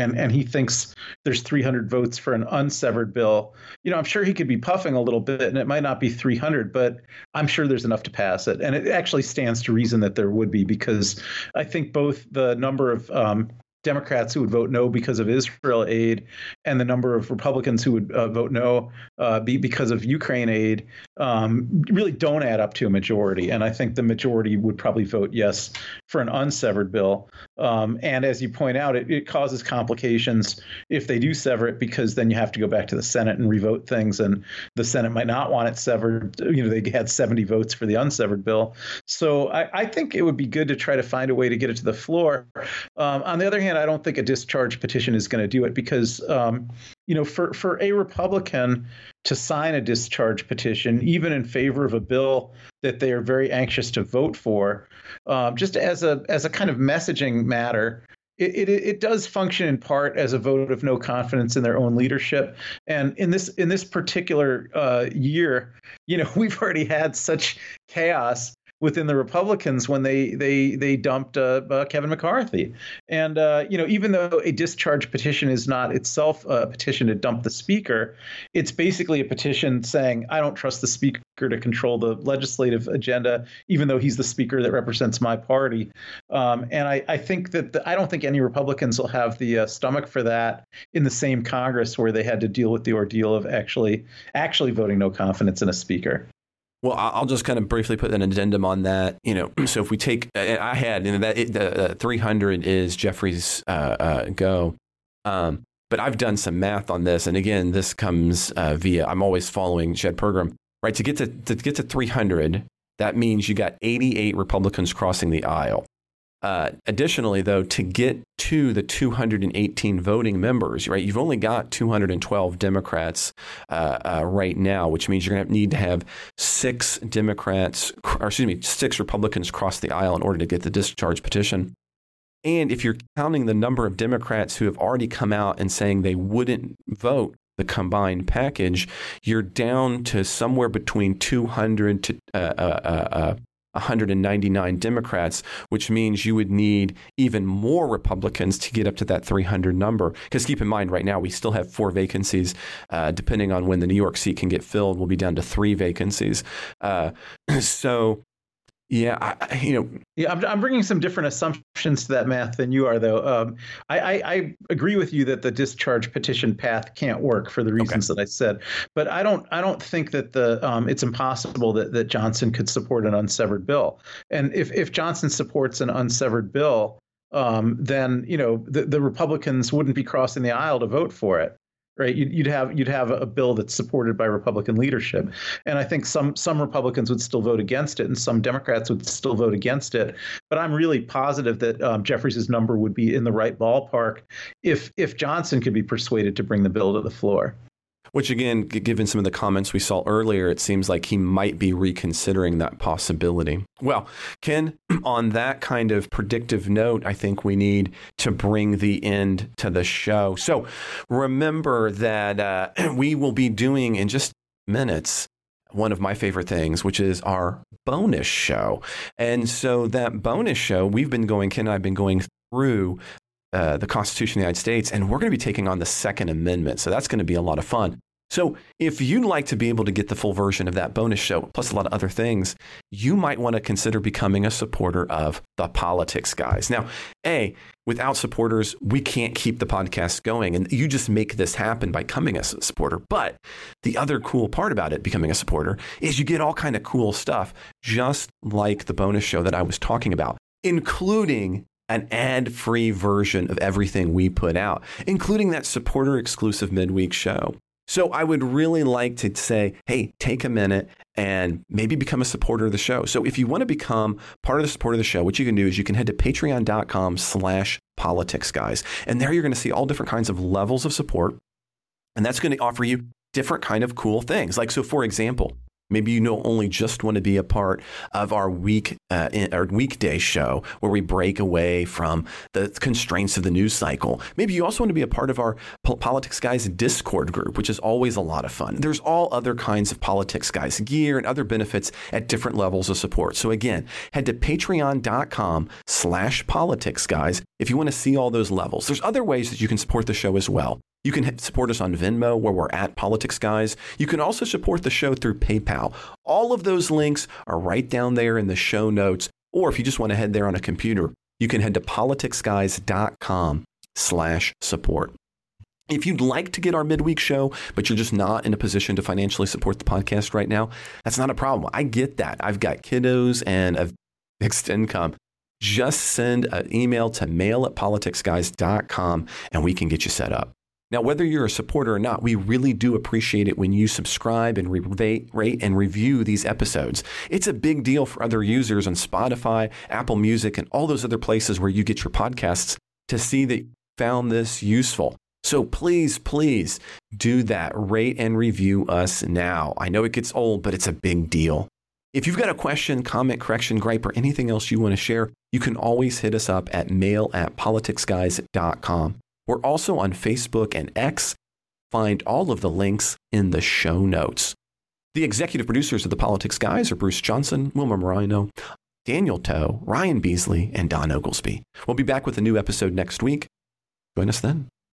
and and he thinks there's 300 votes for an unsevered bill, you know, I'm sure he could be puffing a little bit, and it might not be 300, but I'm sure there's enough to pass it, and it actually stands to reason that there would be because I think both the number of um, Democrats who would vote no because of Israel aid and the number of Republicans who would uh, vote no uh, be because of Ukraine aid um, really don't add up to a majority. And I think the majority would probably vote yes for an unsevered bill. Um, and as you point out, it, it, causes complications if they do sever it because then you have to go back to the Senate and revote things, and the Senate might not want it severed. You know, they had 70 votes for the unsevered bill. So I, I think it would be good to try to find a way to get it to the floor. Um, on the other hand, I don't think a discharge petition is going to do it because, um, you know, for for a Republican to sign a discharge petition, even in favor of a bill that they are very anxious to vote for, um, just as a as a kind of messaging matter, it, it, it, does function in part as a vote of no confidence in their own leadership. And in this in this particular uh, year, you know, <laughs> we've already had such chaos within the Republicans when they they they dumped uh, uh, Kevin McCarthy. And uh, you know, even though a discharge petition is not itself a petition to dump the speaker, it's basically a petition saying I don't trust the speaker to control the legislative agenda, even though he's the speaker that represents my party. Um, and I, I, think that the, I don't think any Republicans will have the uh, stomach for that in the same Congress where they had to deal with the ordeal of actually actually voting no confidence in a speaker. Well, I'll just kind of briefly put an addendum on that. You know, <clears throat> so if we take, I had you know, that it, the uh, 300 is Jeffries' uh, uh, go, um, but I've done some math on this, and again, this comes uh, via. I'm always following Chad Pergram, right? To get to to get to 300, that means you got 88 Republicans crossing the aisle. Uh, additionally, though, to get to the 218 voting members, right, you've only got 212 Democrats uh, uh, right now, which means you're going to need to have six Democrats, or excuse me, six Republicans cross the aisle in order to get the discharge petition. And if you're counting the number of Democrats who have already come out and saying they wouldn't vote the combined package, you're down to somewhere between 200 to uh, uh, uh, 199 Democrats, which means you would need even more Republicans to get up to that 300 number. Because keep in mind, right now we still have four vacancies. Uh, depending on when the New York seat can get filled, we'll be down to three vacancies. Uh, <clears throat> so yeah, I, you know. Yeah, I'm, I'm bringing some different assumptions to that math than you are, though. Um, I, I, I, agree with you that the discharge petition path can't work for the reasons okay. that I said, but I don't I don't think that the um, it's impossible that, that Johnson could support an unsevered bill. And if if Johnson supports an unsevered bill, um, then you know the, the Republicans wouldn't be crossing the aisle to vote for it right? You'd have you'd have a bill that's supported by Republican leadership, and I think some some Republicans would still vote against it, and some Democrats would still vote against it. But I'm really positive that um, Jeffries's number would be in the right ballpark if if Johnson could be persuaded to bring the bill to the floor. Which, again, given some of the comments we saw earlier, it seems like he might be reconsidering that possibility. Well, Ken, <clears throat> on that kind of predictive note, I think we need to bring the end to the show. So remember that uh, <clears throat> we will be doing in just minutes one of my favorite things, which is our bonus show. And so that bonus show, we've been going, Ken and I have been going through uh, the Constitution of the United States, and we're going to be taking on the Second Amendment. So that's going to be a lot of fun. So, if you'd like to be able to get the full version of that bonus show, plus a lot of other things, you might want to consider becoming a supporter of the Politics Guys. Now, A, without supporters, we can't keep the podcast going. And you just make this happen by becoming a supporter. But the other cool part about it, becoming a supporter, is you get all kind of cool stuff, just like the bonus show that I was talking about, including an ad free version of everything we put out, including that supporter exclusive midweek show. So I would really like to say, hey, take a minute and maybe become a supporter of the show. So if you want to become part of the support of the show, what you can do is you can head to patreon.com slash politics guys. And there you're going to see all different kinds of levels of support. And that's going to offer you different kind of cool things. Like, so for example, Maybe you don't only just want to be a part of our week, uh, our weekday show where we break away from the constraints of the news cycle. Maybe you also want to be a part of our Politics Guys Discord group, which is always a lot of fun. There's all other kinds of Politics Guys gear and other benefits at different levels of support. So again, head to patreon.com slash politics guys if you want to see all those levels. There's other ways that you can support the show as well. You can support us on Venmo, where we're at Politics Guys. You can also support the show through PayPal. All of those links are right down there in the show notes. Or if you just want to head there on a computer, you can head to politicsguys.com slash support. If you'd like to get our midweek show, but you're just not in a position to financially support the podcast right now, that's not a problem. I get that. I've got kiddos and a fixed income. Just send an email to mail at politicsguys.com and we can get you set up. Now, whether you're a supporter or not, we really do appreciate it when you subscribe and rate, rate and review these episodes. It's a big deal for other users on Spotify, Apple Music, and all those other places where you get your podcasts to see that you found this useful. So please, please do that. Rate and review us now. I know it gets old, but it's a big deal. If you've got a question, comment, correction, gripe, or anything else you want to share, you can always hit us up at mail at politicsguys.com. We're also on Facebook and X. Find all of the links in the show notes. The executive producers of the Politics Guys are Bruce Johnson, Wilma Morino, Daniel Toe, Ryan Beasley, and Don Oglesby. We'll be back with a new episode next week. Join us then.